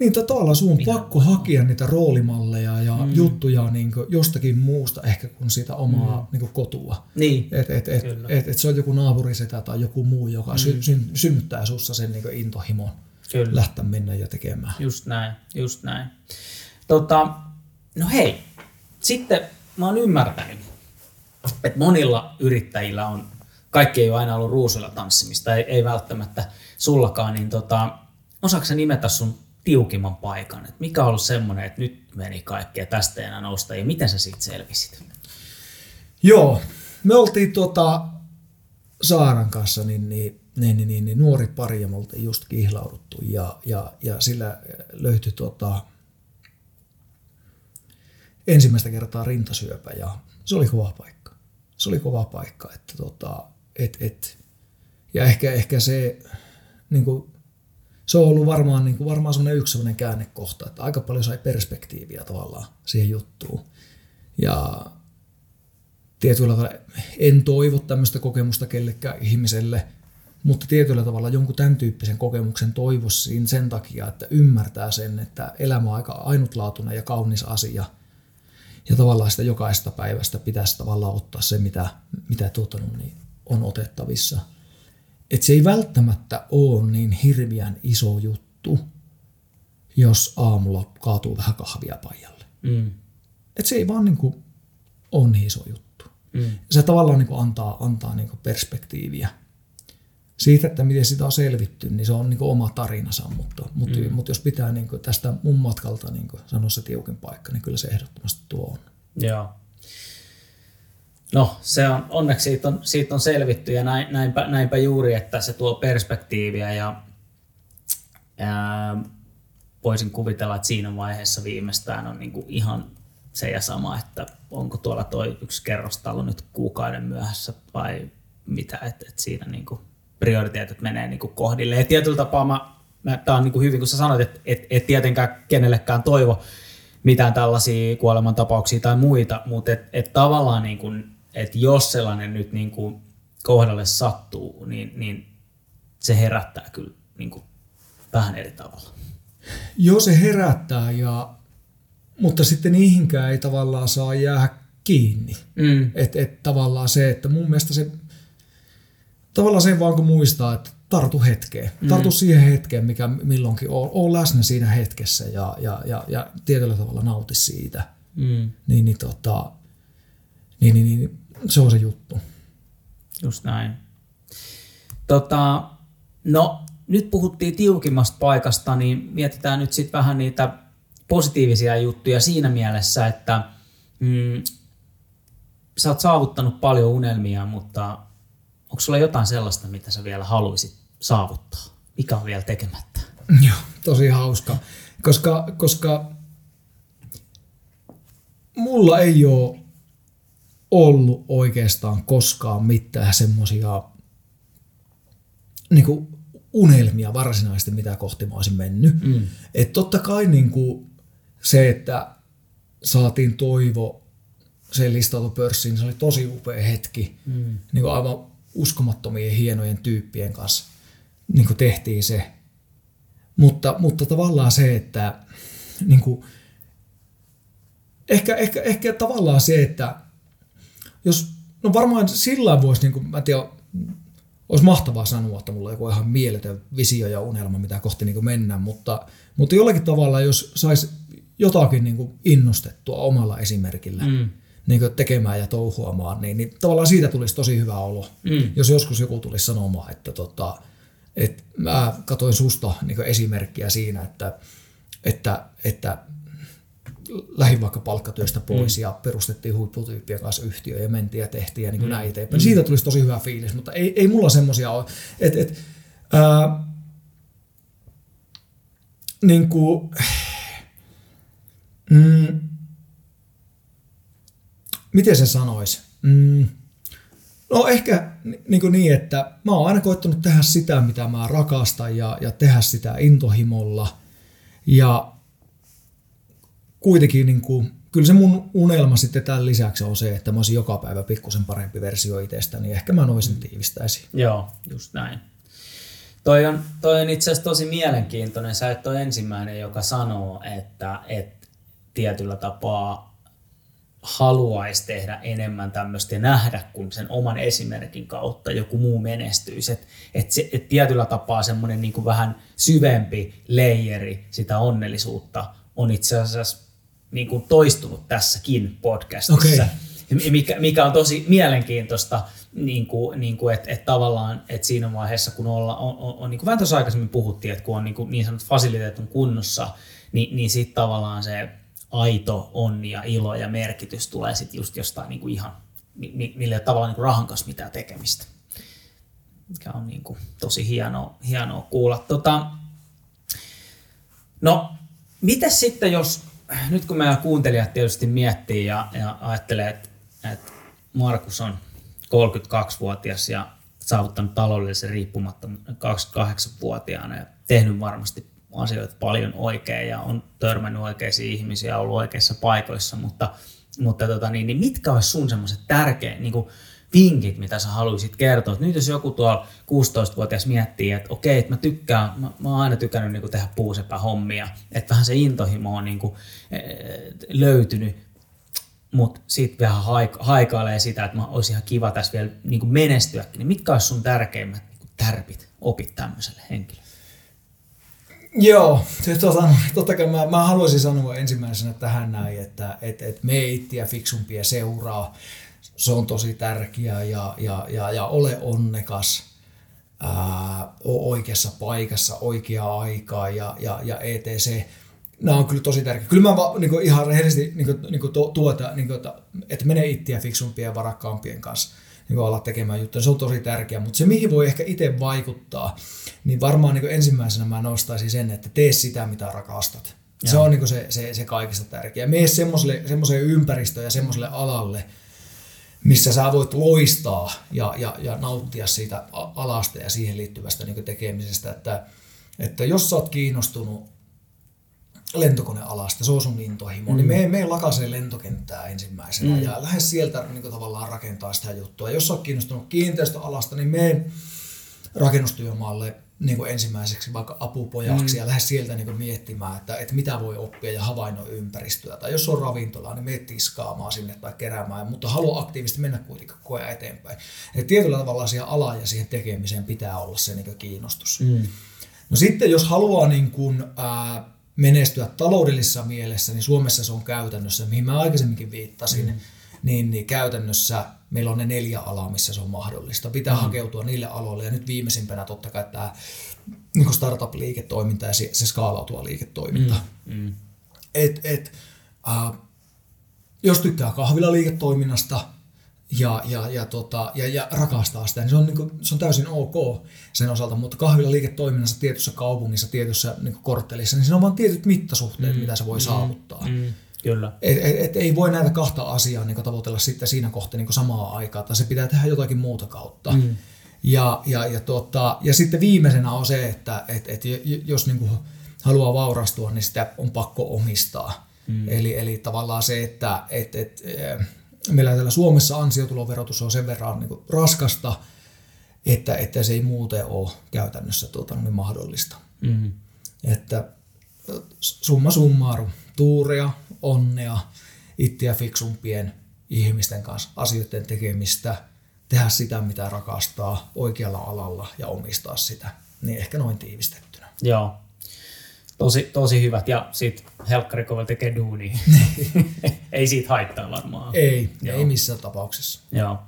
niin tavallaan sun on Ihan. pakko hakea niitä roolimalleja ja mm. juttuja niin jostakin muusta ehkä kuin siitä omaa mm. niin kotua. Niin. Että et, et, et, et se on joku naapurisetä tai joku muu, joka mm. sy, sy, synnyttää sussa sen niin intohimon Kyllä. lähteä mennä ja tekemään. Just näin, just näin. Tota, no hei, sitten mä oon ymmärtänyt, että monilla yrittäjillä on, kaikki ei ole aina ollut ruusuilla tanssimista, ei, ei välttämättä sullakaan, niin tota, osaako sä nimetä sun tiukimman paikan? Et mikä on ollut semmoinen, että nyt meni kaikkea tästä enää nousta, ja miten sä siitä selvisit? Joo, me oltiin tota Saaran kanssa niin, niin, niin, niin, niin, niin nuori pari ja me oltiin just kihlauduttu ja, ja, ja sillä löytyi tota, ensimmäistä kertaa rintasyöpä ja se oli kova paikka. Se oli kova paikka, että tota, et, et, ja ehkä, ehkä se, niin kuin, se on ollut varmaan, niin kuin, varmaan sellainen yksi sellainen käännekohta, että aika paljon sai perspektiiviä tavallaan siihen juttuun. Ja tietyllä tavalla en toivo tämmöistä kokemusta kellekään ihmiselle, mutta tietyllä tavalla jonkun tämän tyyppisen kokemuksen toivoisin sen takia, että ymmärtää sen, että elämä on aika ainutlaatuinen ja kaunis asia – ja tavallaan sitä jokaista päivästä pitäisi tavallaan ottaa se, mitä, mitä tuota, niin on otettavissa. Että se ei välttämättä ole niin hirviän iso juttu, jos aamulla kaatuu vähän kahvia pajalle. Mm. Että se ei vaan niin kuin ole niin iso juttu. Mm. Se tavallaan niin kuin antaa, antaa niin kuin perspektiiviä siitä, että miten sitä on selvitty, niin se on niin oma tarinansa, mutta, mutta, mm. mutta jos pitää niin tästä mun matkalta niin sanoa se tiukin paikka, niin kyllä se ehdottomasti tuo on. Joo. No, se on, onneksi siitä on, siitä on selvitty ja näin, näinpä, näinpä juuri, että se tuo perspektiiviä ja ää, voisin kuvitella, että siinä vaiheessa viimeistään on niin ihan se ja sama, että onko tuolla toi yksi kerrostalo nyt kuukauden myöhässä vai mitä, että, että siinä niin kuin prioriteetit menee niin kuin kohdille. Ja tietyllä tapaa mä, mä tämä on niin kuin hyvin, kun sä sanoit, että et, et tietenkään kenellekään toivo mitään tällaisia kuolemantapauksia tai muita, mutta et, et tavallaan niin kuin, että jos sellainen nyt niin kuin kohdalle sattuu, niin, niin se herättää kyllä niin kuin vähän eri tavalla. Joo, se herättää, ja, mutta sitten niihinkään ei tavallaan saa jäädä kiinni. Mm. Että et tavallaan se, että mun mielestä se tavallaan sen vaan kun muistaa, että tartu hetkeen. Mm. Tartu siihen hetkeen, mikä milloinkin on. Oo läsnä siinä hetkessä ja, ja, ja, ja tietyllä tavalla nauti siitä. Mm. Niin, niin, tota, niin, niin, niin, se on se juttu. Just näin. Tota, no, nyt puhuttiin tiukimmasta paikasta, niin mietitään nyt sitten vähän niitä positiivisia juttuja siinä mielessä, että mm, sä oot saavuttanut paljon unelmia, mutta onko sulla jotain sellaista, mitä sä vielä haluaisit saavuttaa? Mikä on vielä tekemättä? Joo, tosi hauska. Koska, koska mulla ei ole ollut oikeastaan koskaan mitään semmoisia niin unelmia varsinaisesti, mitä kohti mä olisin mennyt. Mm. Et totta kai niin kuin se, että saatiin toivo, se listautui pörssiin, se oli tosi upea hetki. Mm. Niin kuin aivan uskomattomien hienojen tyyppien kanssa niin kuin tehtiin se. Mutta, mutta tavallaan se, että niin kuin, ehkä, ehkä, ehkä tavallaan se, että jos, no varmaan sillä voisi, niin kuin, mä tiedän, olisi mahtavaa sanoa, että mulla on joku ihan mieletön visio ja unelma, mitä kohti niin mennään, mutta, mutta jollakin tavalla, jos saisi jotakin niin innostettua omalla esimerkillä, mm. Niin tekemään ja touhuamaan, niin, niin tavallaan siitä tulisi tosi hyvä olo. Mm. Jos joskus joku tulisi sanomaan, että tota, et mä katsoin susta niin esimerkkiä siinä, että, että, että lähin vaikka palkkatyöstä pois mm. ja perustettiin huipputyyppien kanssa yhtiö ja mentiin ja tehtiin ja niin kuin mm. näin eteenpäin. Mm. Siitä tulisi tosi hyvä fiilis, mutta ei, ei mulla semmoisia ole. Et, et, ää, niin kuin, mm, miten se sanoisi? Mm, no ehkä niin, niin, että mä oon aina koittanut tehdä sitä, mitä mä rakastan ja, ja tehdä sitä intohimolla. Ja kuitenkin niin kuin, kyllä se mun unelma sitten tämän lisäksi on se, että mä olisin joka päivä pikkusen parempi versio itsestäni. Niin ehkä mä noisin tiivistäisin. Joo, just näin. Toi on, toi on itse asiassa tosi mielenkiintoinen. Sä et ole ensimmäinen, joka sanoo, että, että tietyllä tapaa haluaisi tehdä enemmän tämmöistä ja nähdä, kun sen oman esimerkin kautta joku muu menestyisi. Että et et tietyllä tapaa semmoinen niin vähän syvempi leijeri sitä onnellisuutta on itse asiassa niin kuin toistunut tässäkin podcastissa. Okay. Mikä, mikä on tosi mielenkiintoista, niin kuin, niin kuin, että, että tavallaan että siinä vaiheessa, kun olla, on, on, on niin kuin vähän tuossa aikaisemmin puhuttiin, että kun on niin, kuin, niin sanottu fasiliteet on kunnossa, niin, niin sitten tavallaan se aito onni ja ilo ja merkitys tulee sitten just jostain niin kuin ihan, millä tavalla niin kuin rahan kanssa mitään tekemistä. Mikä on niin kuin tosi hienoa, hienoa kuulla. Tota, no, miten sitten jos, nyt kun meidän kuuntelijat tietysti miettii ja, ja ajattelee, että, että Markus on 32-vuotias ja saavuttanut taloudellisen riippumattomuuden 28-vuotiaana ja tehnyt varmasti asioita paljon oikein ja on törmännyt oikeisiin ihmisiä ollut oikeissa paikoissa, mutta, mutta tota, niin, niin mitkä olisi sun semmoiset tärkeät niin vinkit, mitä sä haluaisit kertoa? Nyt jos joku tuolla 16-vuotias miettii, että okei, että mä tykkään, mä, mä oon aina tykännyt niin kuin tehdä puusepä-hommia, että vähän se intohimo on niin kuin, löytynyt, mutta sitten vähän haikailee sitä, että mä olisi ihan kiva tässä vielä niin kuin menestyäkin, niin mitkä olisi sun tärkeimmät niin tärpit, opit tämmöiselle henkilölle? Joo, se, tota, totta kai mä, mä haluaisin sanoa ensimmäisenä tähän näin, että et, et me ittiä fiksumpia seuraa, se on tosi tärkeää ja, ja, ja, ja ole onnekas, ää, oikeassa paikassa, oikeaa aikaa ja, ja, ja etc. Nämä on kyllä tosi tärkeää. Kyllä mä va, niin ihan rehellisesti niin niin tuota, niin kuin, että mene ittiä fiksumpien ja varakkaampien kanssa niin olla tekemään juttuja. Se on tosi tärkeää, mutta se mihin voi ehkä itse vaikuttaa, niin varmaan niin ensimmäisenä mä nostaisin sen, että tee sitä, mitä rakastat. Joo. Se on niin se, se, se kaikista tärkeää. Mene semmoiseen ympäristöön ja semmoiselle alalle, missä sä voit loistaa ja, ja, ja nauttia siitä alasta ja siihen liittyvästä niin tekemisestä. Että, että jos sä oot kiinnostunut lentokonealasta, se on sun intohimo, mm. niin me, me lakasee lentokenttää ensimmäisenä mm. ja lähde sieltä niin kuin, tavallaan rakentaa sitä juttua. Jos olet kiinnostunut kiinteistöalasta, niin me rakennustyömaalle niin kuin ensimmäiseksi vaikka apupojaksi mm. ja lähde sieltä niin kuin miettimään, että, että mitä voi oppia ja havainnoa ympäristöä. Tai jos on ravintola, niin mene tiskaamaan sinne tai keräämään, mutta halua aktiivisesti mennä kuitenkin koko ajan eteenpäin. Eli tietyllä tavalla siihen alaan ja siihen tekemiseen pitää olla se niin kuin kiinnostus. Mm. No sitten jos haluaa niin kuin, ää, menestyä taloudellisessa mielessä, niin Suomessa se on käytännössä, mihin mä aikaisemminkin viittasin, mm. niin, niin käytännössä meillä on ne neljä alaa, missä se on mahdollista. Pitää mm. hakeutua niille aloille ja nyt viimeisimpänä totta kai tämä niin startup-liiketoiminta ja se, se skaalautuva liiketoiminta. Mm. Mm. Et, et, äh, jos tykkää kahvilaliiketoiminnasta, ja, ja, ja, tota, ja, ja rakastaa sitä, niin se on, niin kuin, se on täysin ok sen osalta, mutta kahvilla liiketoiminnassa tietyssä kaupungissa, tietyssä niin korttelissa, niin siinä on vain tietyt mittasuhteet, mm. mitä se voi mm. saavuttaa. Mm. Kyllä. Et, et, et ei voi näitä kahta asiaa niin tavoitella sitten siinä kohtaa niin samaa aikaa, tai se pitää tehdä jotakin muuta kautta. Mm. Ja, ja, ja, tota, ja sitten viimeisenä on se, että et, et jos niin kuin haluaa vaurastua, niin sitä on pakko omistaa. Mm. Eli, eli tavallaan se, että et, et, meillä täällä Suomessa ansiotuloverotus on sen verran niin raskasta, että, että se ei muuten ole käytännössä tuota, niin mahdollista. Mm-hmm. Että summa summarum, tuuria, onnea, itseä fiksumpien ihmisten kanssa asioiden tekemistä, tehdä sitä, mitä rakastaa oikealla alalla ja omistaa sitä. Niin ehkä noin tiivistettynä. Joo, tosi, tosi hyvät. Ja sitten Helkkari tekee duunia. ei siitä haittaa varmaan. Ei, Joo. ei missään tapauksessa. Joo.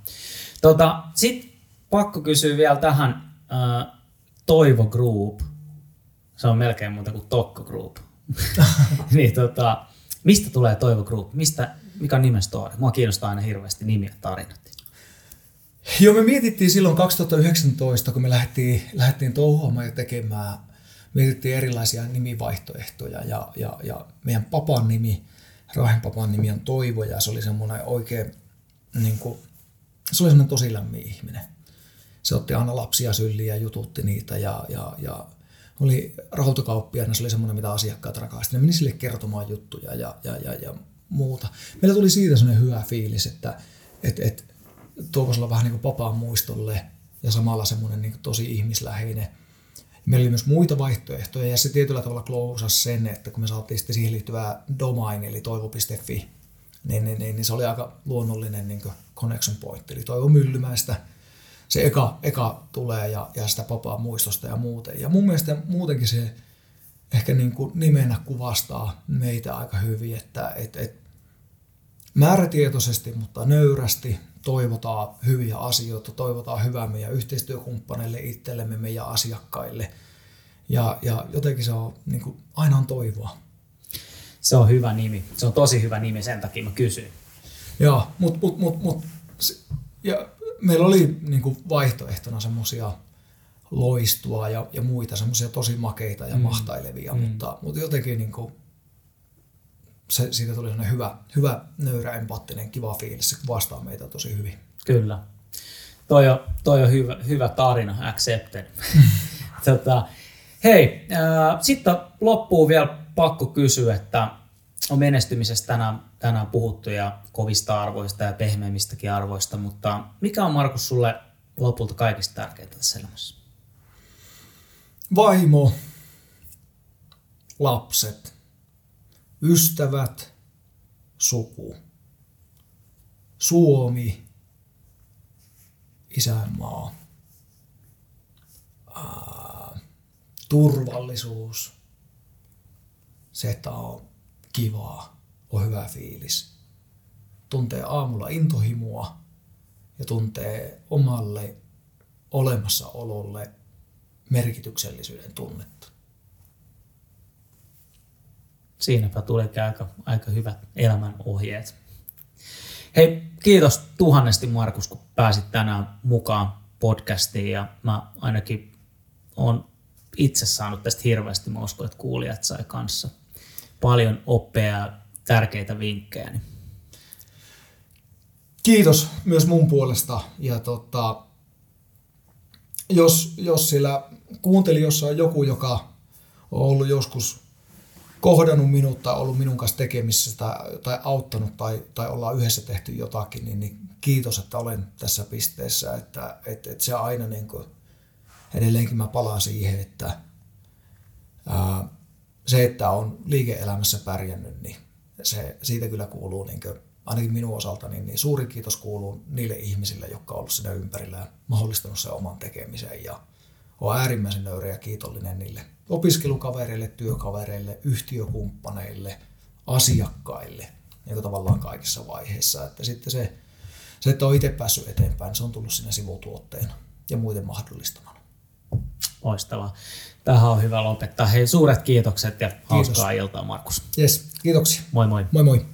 Tota, Sitten pakko kysyä vielä tähän äh, Toivo Group. Se on melkein muuta kuin Tokko Group. niin, tota, mistä tulee Toivo Group? Mistä, mikä on nimen story? Mua kiinnostaa aina hirveästi nimiä tarinat. Joo, me mietittiin silloin 2019, kun me lähdettiin, lähdettiin touhuamaan ja tekemään, mietittiin erilaisia nimivaihtoehtoja ja, ja, ja meidän papan nimi, Rahen papan nimi on Toivo ja se oli semmoinen oikein, niin kuin, se oli semmoinen tosi lämmin ihminen. Se otti aina lapsia sylliin ja jututti niitä ja, ja, ja oli rahoitukauppiaana, se oli semmoinen, mitä asiakkaat rakastivat. Ne meni sille kertomaan juttuja ja, ja, ja, ja muuta. Meillä tuli siitä semmoinen hyvä fiilis, että et, et, Tuokoisella vähän niin kuin papaan muistolle ja samalla semmoinen niin tosi ihmisläheinen. Meillä oli myös muita vaihtoehtoja ja se tietyllä tavalla klousasi sen, että kun me saatiin sitten siihen liittyvää domain eli toivo.fi, niin, niin, niin, niin, se oli aika luonnollinen niin connection point. Eli Toivo Myllymäistä se eka, eka tulee ja, ja sitä papaa muistosta ja muuten. Ja mun mielestä muutenkin se ehkä niin kuin nimenä kuvastaa meitä aika hyvin, että et, et määrätietoisesti, mutta nöyrästi toivotaan hyviä asioita, toivotaan hyvää meidän yhteistyökumppaneille, itsellemme, meidän asiakkaille. Ja, ja jotenkin se on, niin kuin, aina on toivoa. Se on hyvä nimi. Se on tosi hyvä nimi, sen takia mä kysyin. Joo, mutta mut, mut, mut, ja meillä oli niin kuin vaihtoehtona semmoisia loistua ja, ja muita semmoisia tosi makeita ja mm. mahtailevia, mm. mutta, mutta jotenkin niin kuin, se, siitä tuli sellainen hyvä, hyvä, nöyrä, empaattinen, kiva fiilis. Se vastaa meitä tosi hyvin. Kyllä. Toi on, toi on hyvä, hyvä tarina, accepted. tota, hei, äh, sitten loppuu vielä pakko kysyä, että on menestymisestä tänään, tänään puhuttu ja kovista arvoista ja pehmeimmistäkin arvoista, mutta mikä on Markus sulle lopulta kaikista tärkeintä tässä elämässä? Vaimo, lapset, ystävät, suku, Suomi, isänmaa, ää, turvallisuus, se, että on kivaa, on hyvä fiilis. Tuntee aamulla intohimua ja tuntee omalle olemassaololle merkityksellisyyden tunnetta siinäpä tulikin aika, aika hyvät elämän ohjeet. Hei, kiitos tuhannesti Markus, kun pääsit tänään mukaan podcastiin ja mä ainakin on itse saanut tästä hirveästi, mä uskon, että kuulijat sai kanssa paljon oppia ja tärkeitä vinkkejä. Kiitos myös mun puolesta ja tota, jos, jos sillä kuuntelijossa on joku, joka on ollut joskus kohdannut minut tai ollut minun kanssa tekemisissä tai, tai auttanut tai, tai ollaan yhdessä tehty jotakin, niin, niin kiitos, että olen tässä pisteessä. Että, että, että se aina niin kuin, edelleenkin mä palaan siihen, että ää, se, että on liike-elämässä pärjännyt, niin se, siitä kyllä kuuluu, niin kuin, ainakin minun osalta, niin, niin suuri kiitos kuuluu niille ihmisille, jotka ovat olleet siinä ympärillä ja mahdollistanut sen oman tekemisen ja olen äärimmäisen nöyrä ja kiitollinen niille opiskelukavereille, työkavereille, yhtiökumppaneille, asiakkaille, niin tavallaan kaikissa vaiheissa. Että sitten se, se, että on itse päässyt eteenpäin, se on tullut siinä sivutuotteena ja muiden mahdollistamana. Loistavaa. Tähän on hyvä lopettaa. Hei, suuret kiitokset ja Kiitos. hauskaa iltaa, Markus. Yes, kiitoksia. Moi moi. Moi moi.